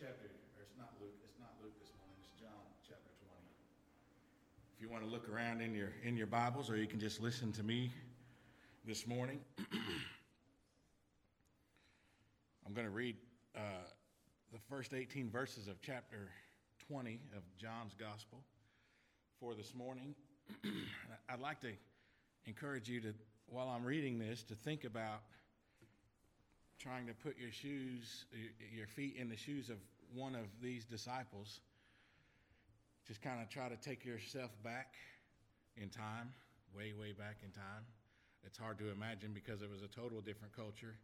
chapter, or it's not Luke, it's not Luke this morning, it's John chapter 20. If you want to look around in your, in your Bibles, or you can just listen to me this morning. I'm going to read uh, the first 18 verses of chapter 20 of John's Gospel for this morning. I'd like to encourage you to, while I'm reading this, to think about trying to put your shoes, your feet in the shoes of one of these disciples. Just kind of try to take yourself back in time, way, way back in time. It's hard to imagine because it was a total different culture,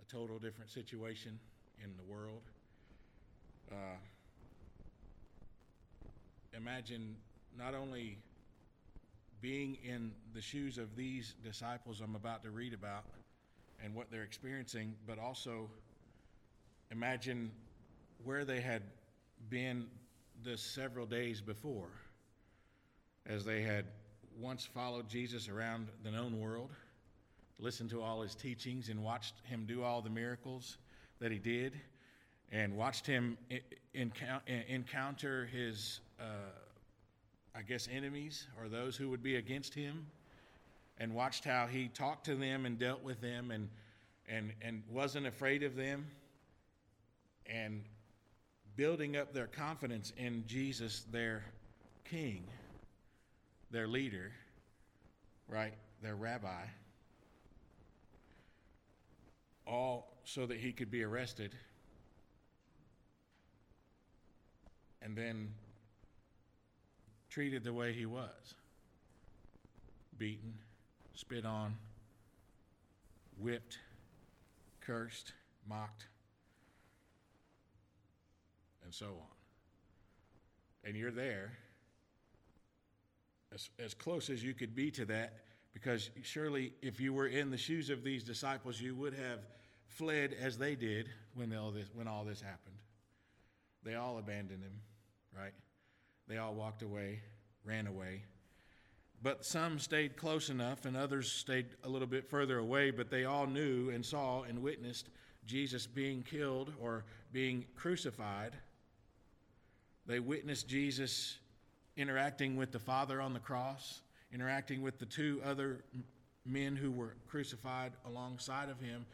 a total different situation in the world. Uh, imagine not only being in the shoes of these disciples I'm about to read about and what they're experiencing, but also imagine where they had been the several days before as they had once followed Jesus around the known world, listened to all his teachings, and watched him do all the miracles that he did, and watched him encounter his, uh, I guess, enemies or those who would be against him and watched how he talked to them and dealt with them and, and, and wasn't afraid of them and building up their confidence in Jesus, their king, their leader, right, their rabbi, all so that he could be arrested. And then treated the way he was. Beaten spit on, whipped, cursed, mocked, and so on. And you're there as, as close as you could be to that, because surely if you were in the shoes of these disciples, you would have fled as they did when all this, when all this happened. They all abandoned him, right? They all walked away, ran away. But some stayed close enough, and others stayed a little bit further away, but they all knew and saw and witnessed Jesus being killed or being crucified. They witnessed Jesus interacting with the Father on the cross, interacting with the two other men who were crucified alongside of him,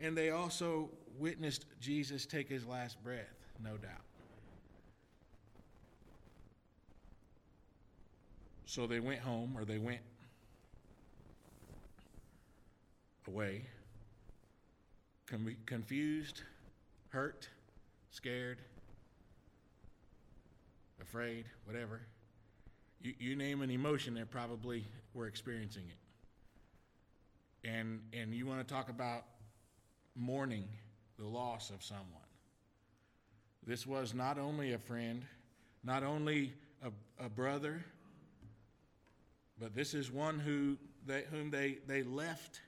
and they also witnessed Jesus take his last breath, no doubt. So they went home or they went away, confused, hurt, scared, afraid, whatever. You, you name an emotion, they probably were experiencing it. And, and you want to talk about mourning the loss of someone. This was not only a friend, not only a, a brother, but this is one who they, whom they, they left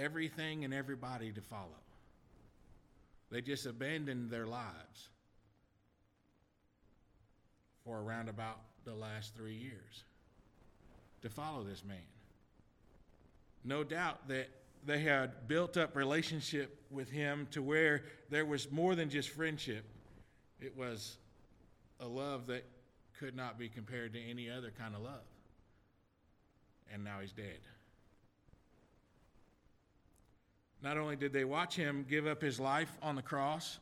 everything and everybody to follow. They just abandoned their lives for around about the last three years to follow this man. No doubt that they had built up relationship with him to where there was more than just friendship. It was a love that could not be compared to any other kind of love. And now he's dead. Not only did they watch him give up his life on the cross,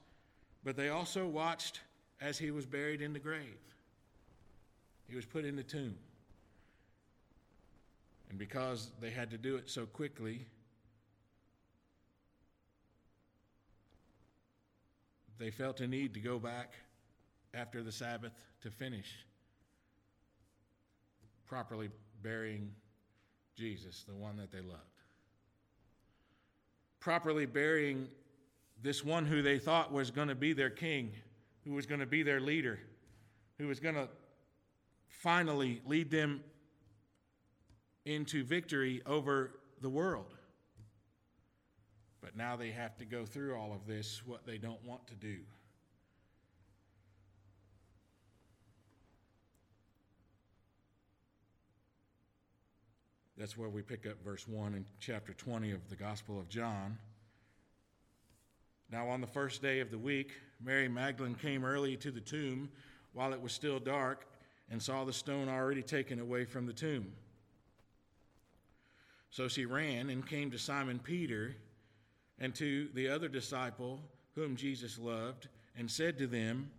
but they also watched as he was buried in the grave. He was put in the tomb. And because they had to do it so quickly, they felt a need to go back after the Sabbath to finish properly burying Jesus, the one that they loved. Properly burying this one who they thought was going to be their king, who was going to be their leader, who was going to finally lead them into victory over the world. But now they have to go through all of this, what they don't want to do. That's where we pick up verse 1 in chapter 20 of the Gospel of John. Now, on the first day of the week, Mary Magdalene came early to the tomb while it was still dark and saw the stone already taken away from the tomb. So she ran and came to Simon Peter and to the other disciple whom Jesus loved and said to them,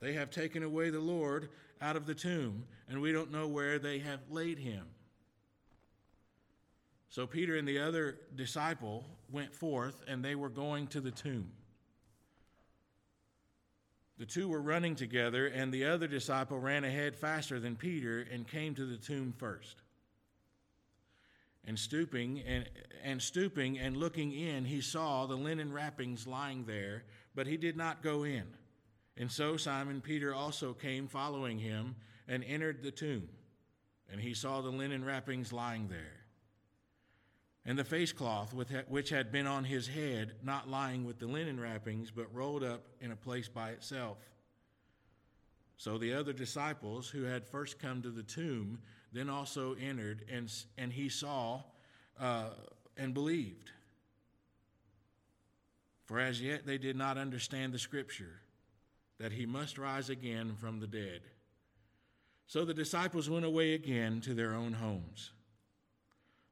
They have taken away the Lord out of the tomb, and we don't know where they have laid him. So Peter and the other disciple went forth, and they were going to the tomb. The two were running together, and the other disciple ran ahead faster than Peter and came to the tomb first. And stooping and, and stooping and looking in, he saw the linen wrappings lying there, but he did not go in. And so Simon Peter also came following him and entered the tomb. And he saw the linen wrappings lying there and the face cloth which had been on his head, not lying with the linen wrappings, but rolled up in a place by itself. So the other disciples who had first come to the tomb then also entered, and, and he saw uh, and believed. For as yet they did not understand the scripture, that he must rise again from the dead. So the disciples went away again to their own homes.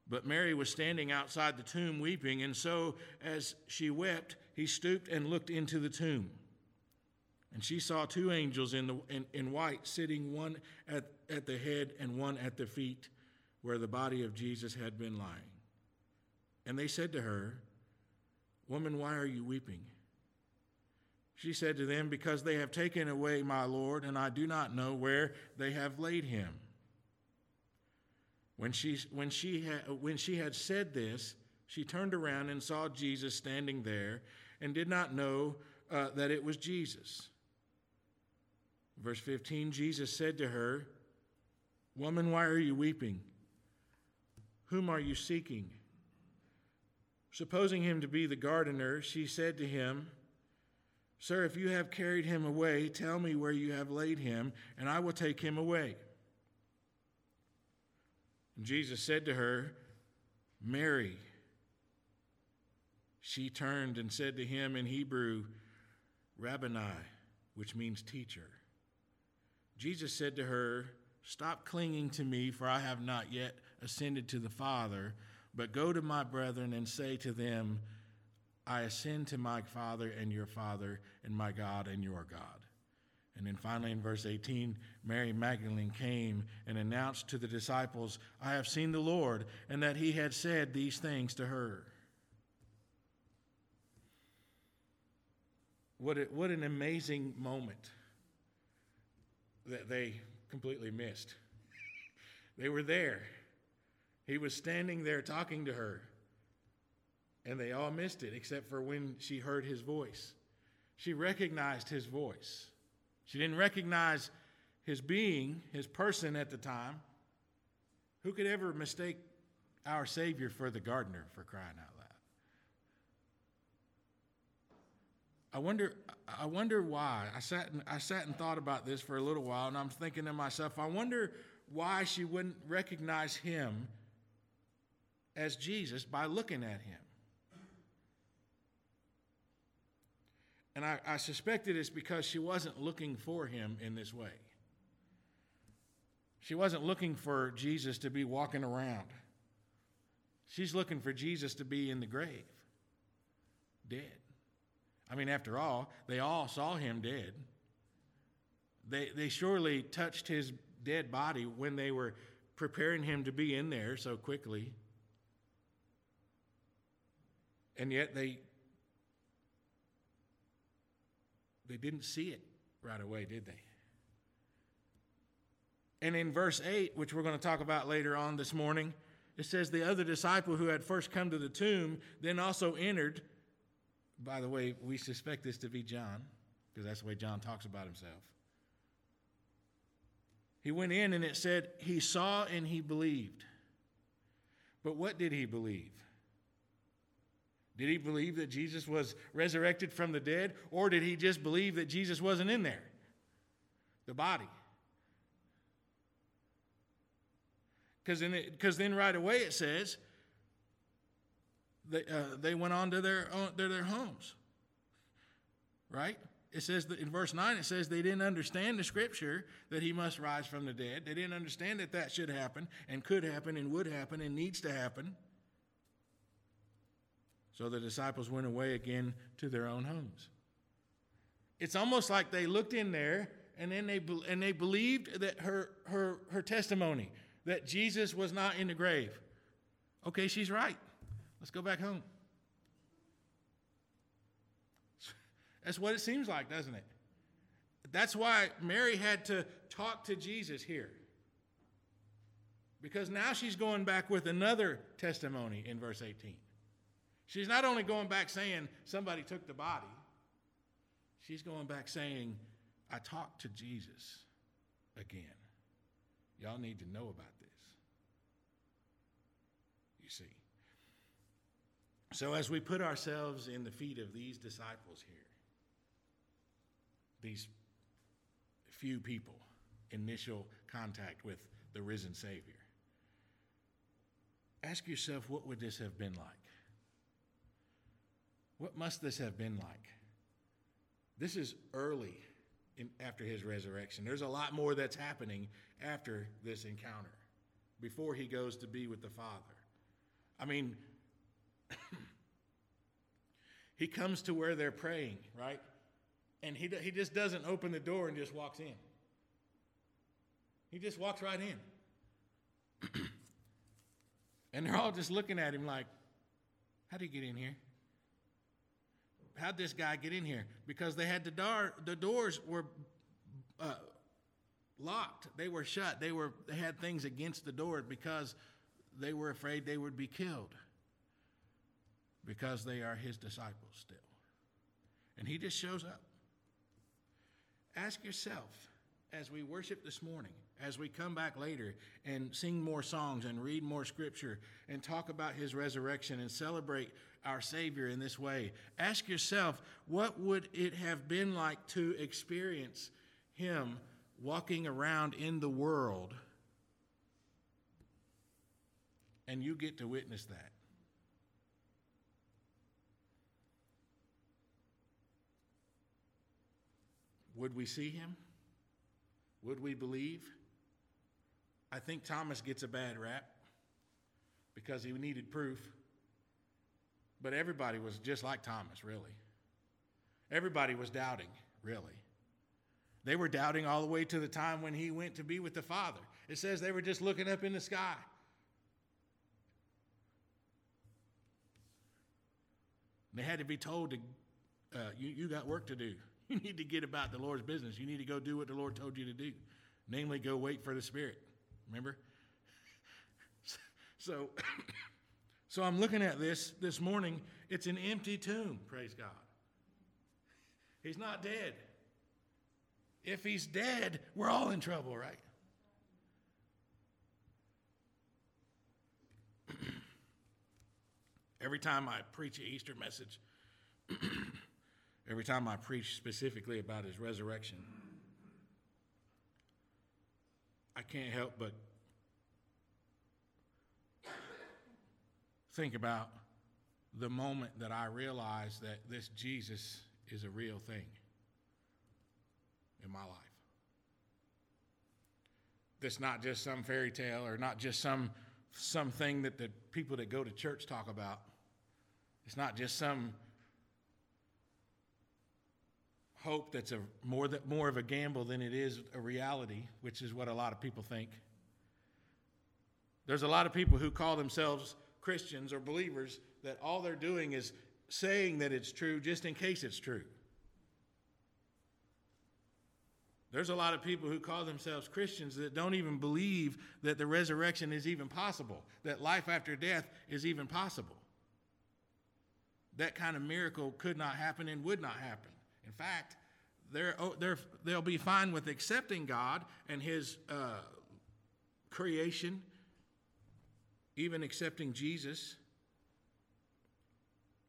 But Mary was standing outside the tomb weeping, and so as she wept, he stooped and looked into the tomb. And she saw two angels in, the, in, in white sitting, one at, at the head and one at the feet, where the body of Jesus had been lying. And they said to her, Woman, why are you weeping? She said to them, Because they have taken away my Lord, and I do not know where they have laid him. When she, when, she had, when she had said this, she turned around and saw Jesus standing there and did not know uh, that it was Jesus. Verse 15 Jesus said to her, Woman, why are you weeping? Whom are you seeking? Supposing him to be the gardener, she said to him, Sir, if you have carried him away, tell me where you have laid him, and I will take him away. Jesus said to her, Mary. She turned and said to him in Hebrew, Rabboni, which means teacher. Jesus said to her, Stop clinging to me, for I have not yet ascended to the Father, but go to my brethren and say to them, I ascend to my Father and your Father, and my God and your God. And then finally in verse 18, Mary Magdalene came and announced to the disciples, I have seen the Lord, and that he had said these things to her. What, what an amazing moment that they completely missed. they were there. He was standing there talking to her, and they all missed it except for when she heard his voice. She recognized his voice. She didn't recognize his being, his person at the time. Who could ever mistake our Savior for the gardener for crying out loud? I wonder, I wonder why. I sat, and, I sat and thought about this for a little while, and I'm thinking to myself, I wonder why she wouldn't recognize him as Jesus by looking at him. And I, I suspected it's because she wasn't looking for him in this way. She wasn't looking for Jesus to be walking around. She's looking for Jesus to be in the grave, dead. I mean, after all, they all saw him dead. They, they surely touched his dead body when they were preparing him to be in there so quickly. And yet they They didn't see it right away, did they? And in verse 8, which we're going to talk about later on this morning, it says, The other disciple who had first come to the tomb then also entered. By the way, we suspect this to be John, because that's the way John talks about himself. He went in and it said, He saw and he believed. But what did he believe? Did he believe that Jesus was resurrected from the dead, or did he just believe that Jesus wasn't in there? The body. Because then, then right away it says they, uh, they went on to their, their homes. right? It says that in verse 9, it says they didn't understand the scripture that he must rise from the dead. They didn't understand that that should happen and could happen and would happen and needs to happen. So the disciples went away again to their own homes. It's almost like they looked in there and then they and they believed that her her her testimony that Jesus was not in the grave. Okay, she's right. Let's go back home. That's what it seems like, doesn't it? That's why Mary had to talk to Jesus here. Because now she's going back with another testimony in verse 18. She's not only going back saying somebody took the body, she's going back saying, I talked to Jesus again. Y'all need to know about this. You see. So, as we put ourselves in the feet of these disciples here, these few people, initial contact with the risen Savior, ask yourself what would this have been like? What must this have been like? This is early in, after his resurrection. There's a lot more that's happening after this encounter, before he goes to be with the Father. I mean, he comes to where they're praying, right? And he, he just doesn't open the door and just walks in. He just walks right in. and they're all just looking at him like, How'd he get in here? How'd this guy get in here? Because they had the, door, the doors were uh, locked. They were shut. They, were, they had things against the door because they were afraid they would be killed because they are his disciples still. And he just shows up. Ask yourself as we worship this morning, as we come back later and sing more songs and read more scripture and talk about his resurrection and celebrate our Savior in this way, ask yourself, what would it have been like to experience him walking around in the world and you get to witness that? Would we see him? Would we believe? I think Thomas gets a bad rap because he needed proof. But everybody was just like Thomas, really. Everybody was doubting, really. They were doubting all the way to the time when he went to be with the Father. It says they were just looking up in the sky. They had to be told to, uh, you, you got work to do. You need to get about the Lord's business. You need to go do what the Lord told you to do, namely, go wait for the Spirit. Remember? So, so I'm looking at this this morning. It's an empty tomb, praise God. He's not dead. If he's dead, we're all in trouble, right? Every time I preach an Easter message, every time I preach specifically about his resurrection, I can't help but think about the moment that I realized that this Jesus is a real thing in my life. That's not just some fairy tale or not just some something that the people that go to church talk about. It's not just some hope that's a more that more of a gamble than it is a reality, which is what a lot of people think. There's a lot of people who call themselves Christians or believers that all they're doing is saying that it's true just in case it's true. There's a lot of people who call themselves Christians that don't even believe that the resurrection is even possible, that life after death is even possible. That kind of miracle could not happen and would not happen. In fact, they're, oh, they're, they'll be fine with accepting God and His uh, creation, even accepting Jesus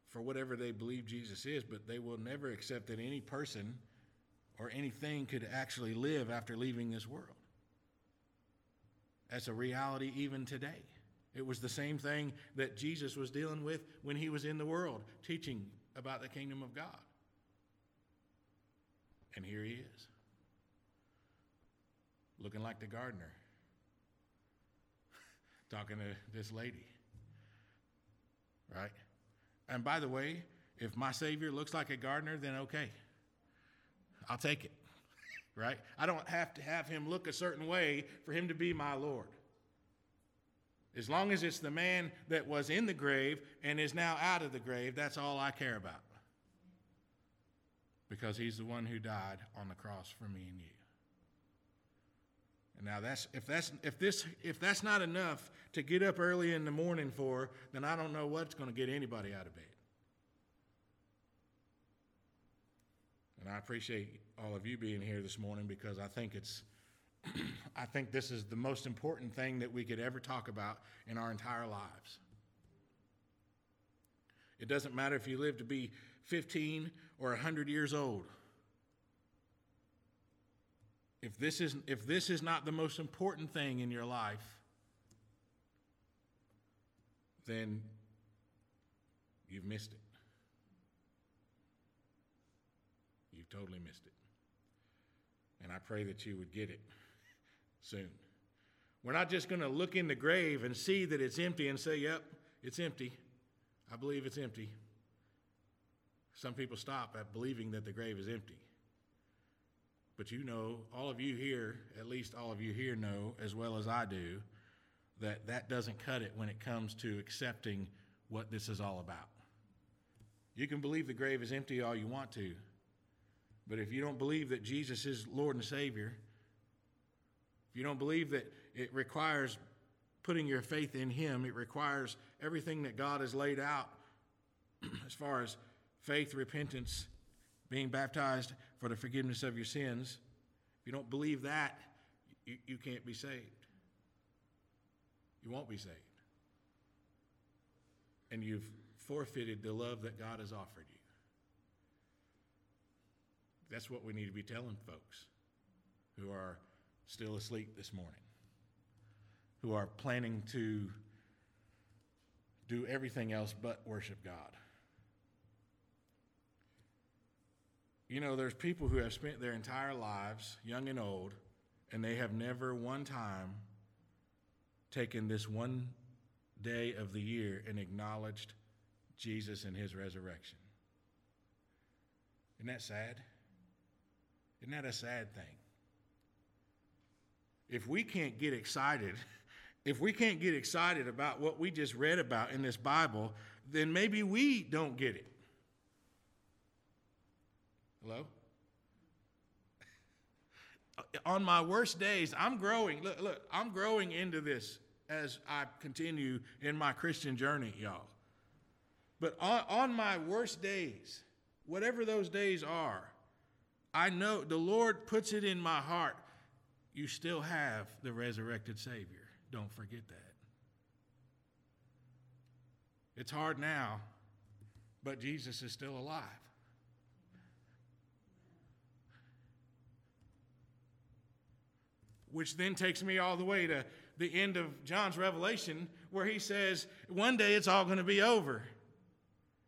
for whatever they believe Jesus is, but they will never accept that any person or anything could actually live after leaving this world. That's a reality even today. It was the same thing that Jesus was dealing with when he was in the world, teaching about the kingdom of God. And here he is, looking like the gardener, talking to this lady. Right? And by the way, if my Savior looks like a gardener, then okay. I'll take it. Right? I don't have to have him look a certain way for him to be my Lord. As long as it's the man that was in the grave and is now out of the grave, that's all I care about. Because he's the one who died on the cross for me and you. And now that's if that's if this if that's not enough to get up early in the morning for, then I don't know what's going to get anybody out of bed. And I appreciate all of you being here this morning because I think it's I think this is the most important thing that we could ever talk about in our entire lives. It doesn't matter if you live to be 15 or 100 years old. If this is if this is not the most important thing in your life, then you've missed it. You've totally missed it. And I pray that you would get it soon. We're not just going to look in the grave and see that it's empty and say, yep, it's empty. I believe it's empty. Some people stop at believing that the grave is empty. But you know, all of you here, at least all of you here know, as well as I do, that that doesn't cut it when it comes to accepting what this is all about. You can believe the grave is empty all you want to, but if you don't believe that Jesus is Lord and Savior, if you don't believe that it requires putting your faith in Him, it requires everything that God has laid out as far as faith, repentance, being baptized for the forgiveness of your sins. If you don't believe that, you, you can't be saved. You won't be saved. And you've forfeited the love that God has offered you. That's what we need to be telling folks who are still asleep this morning, who are planning to do everything else but worship God. You know, there's people who have spent their entire lives, young and old, and they have never one time taken this one day of the year and acknowledged Jesus and his resurrection. Isn't that sad? Isn't that a sad thing? if we can't get excited, if we can't get excited about what we just read about in this Bible, then maybe we don't get it. Hello? On my worst days, I'm growing. Look, look, I'm growing into this as I continue in my Christian journey, y'all. But on, on my worst days, whatever those days are, I know the Lord puts it in my heart you still have the resurrected Savior. Don't forget that. It's hard now, but Jesus is still alive. Which then takes me all the way to the end of John's revelation, where he says, One day it's all going to be over.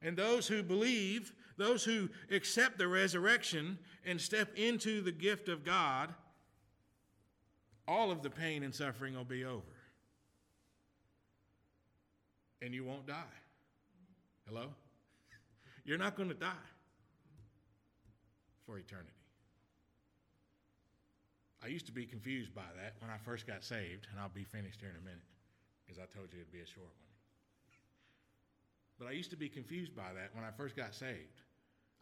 And those who believe, those who accept the resurrection and step into the gift of God, all of the pain and suffering will be over. And you won't die. Hello? You're not going to die for eternity. I used to be confused by that when I first got saved, and I'll be finished here in a minute because I told you it'd be a short one. But I used to be confused by that when I first got saved.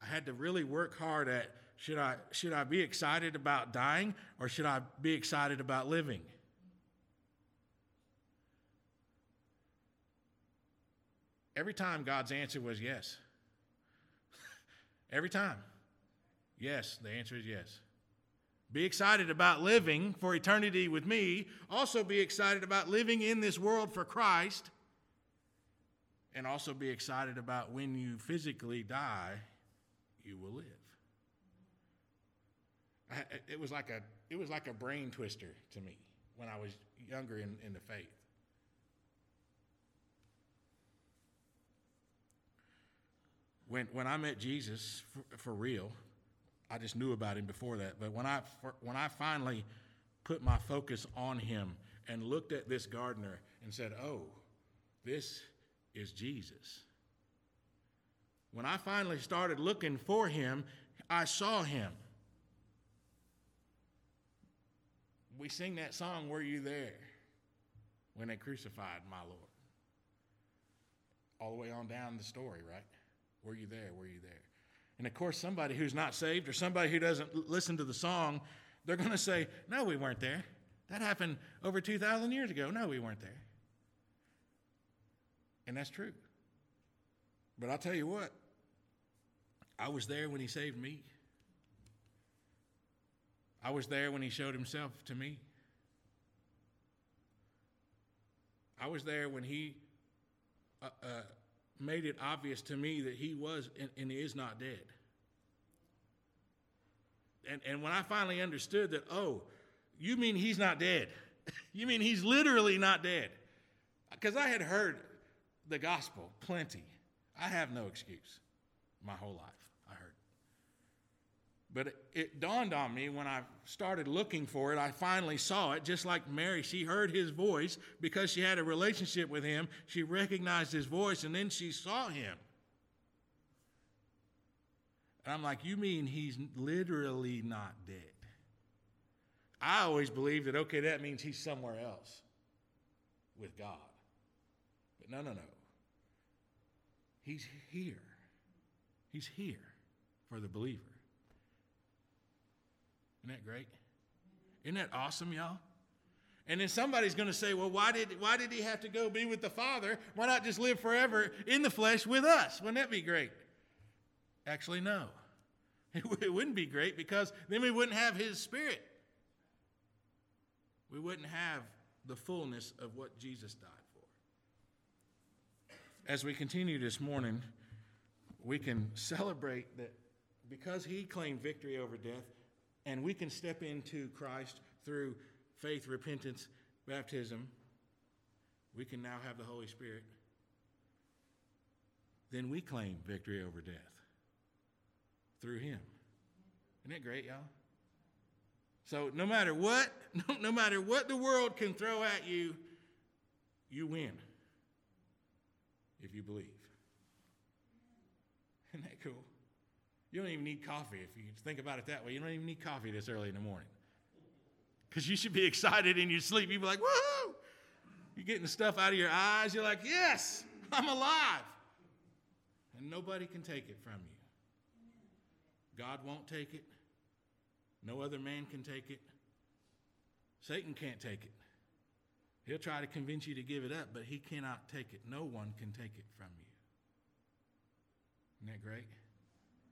I had to really work hard at should I, should I be excited about dying or should I be excited about living? Every time God's answer was yes. Every time. Yes, the answer is yes. Be excited about living for eternity with me. Also, be excited about living in this world for Christ. And also be excited about when you physically die you will live. I, it was like a it was like a brain twister to me when I was younger in, in the faith. When when I met Jesus for, for real, I just knew about him before that. But when I, when I finally put my focus on him and looked at this gardener and said, oh, this is Jesus. When I finally started looking for him, I saw him. We sing that song, Were You There? When they crucified my Lord. All the way on down the story, right? Were you there? Were you there? And of course, somebody who's not saved or somebody who doesn't listen to the song, they're going to say, No, we weren't there. That happened over 2,000 years ago. No, we weren't there. And that's true. But I'll tell you what, I was there when he saved me. I was there when he showed himself to me. I was there when he uh, uh, made it obvious to me that he was and, and is not dead. And, and when I finally understood that, oh, you mean he's not dead? you mean he's literally not dead? Because I had heard the gospel plenty. I have no excuse my whole life. But it, dawned on me when I started looking for it, I finally saw it, just like Mary. She heard his voice because she had a relationship with him. She recognized his voice, and then she saw him. And I'm like, You mean he's literally not dead? I always believed that, okay, that means he's somewhere else with God. But no, no, no. He's here. He's here for the believer. Isn't that great? Isn't that awesome, y'all? And then somebody's going to say, well, why did, why did he have to go be with the Father? Why not just live forever in the flesh with us? Wouldn't that be great? Actually, no. It wouldn't be great because then we wouldn't have his spirit. We wouldn't have the fullness of what Jesus died for. As we continue this morning, we can celebrate that because he claimed victory over death, and we can step into Christ through faith, repentance, baptism. We can now have the Holy Spirit. Then we claim victory over death through Him. Isn't that great, y'all? So no matter what, no, no matter what the world can throw at you, you win if you believe. Isn't that cool? You don't even need coffee if you think about it that way. You don't even need coffee this early in the morning. Because you should be excited in your sleep. You'd be like, woohoo! You're getting the stuff out of your eyes. You're like, yes, I'm alive. And nobody can take it from you. God won't take it. No other man can take it. Satan can't take it. He'll try to convince you to give it up, but he cannot take it. No one can take it from you. Isn't that great?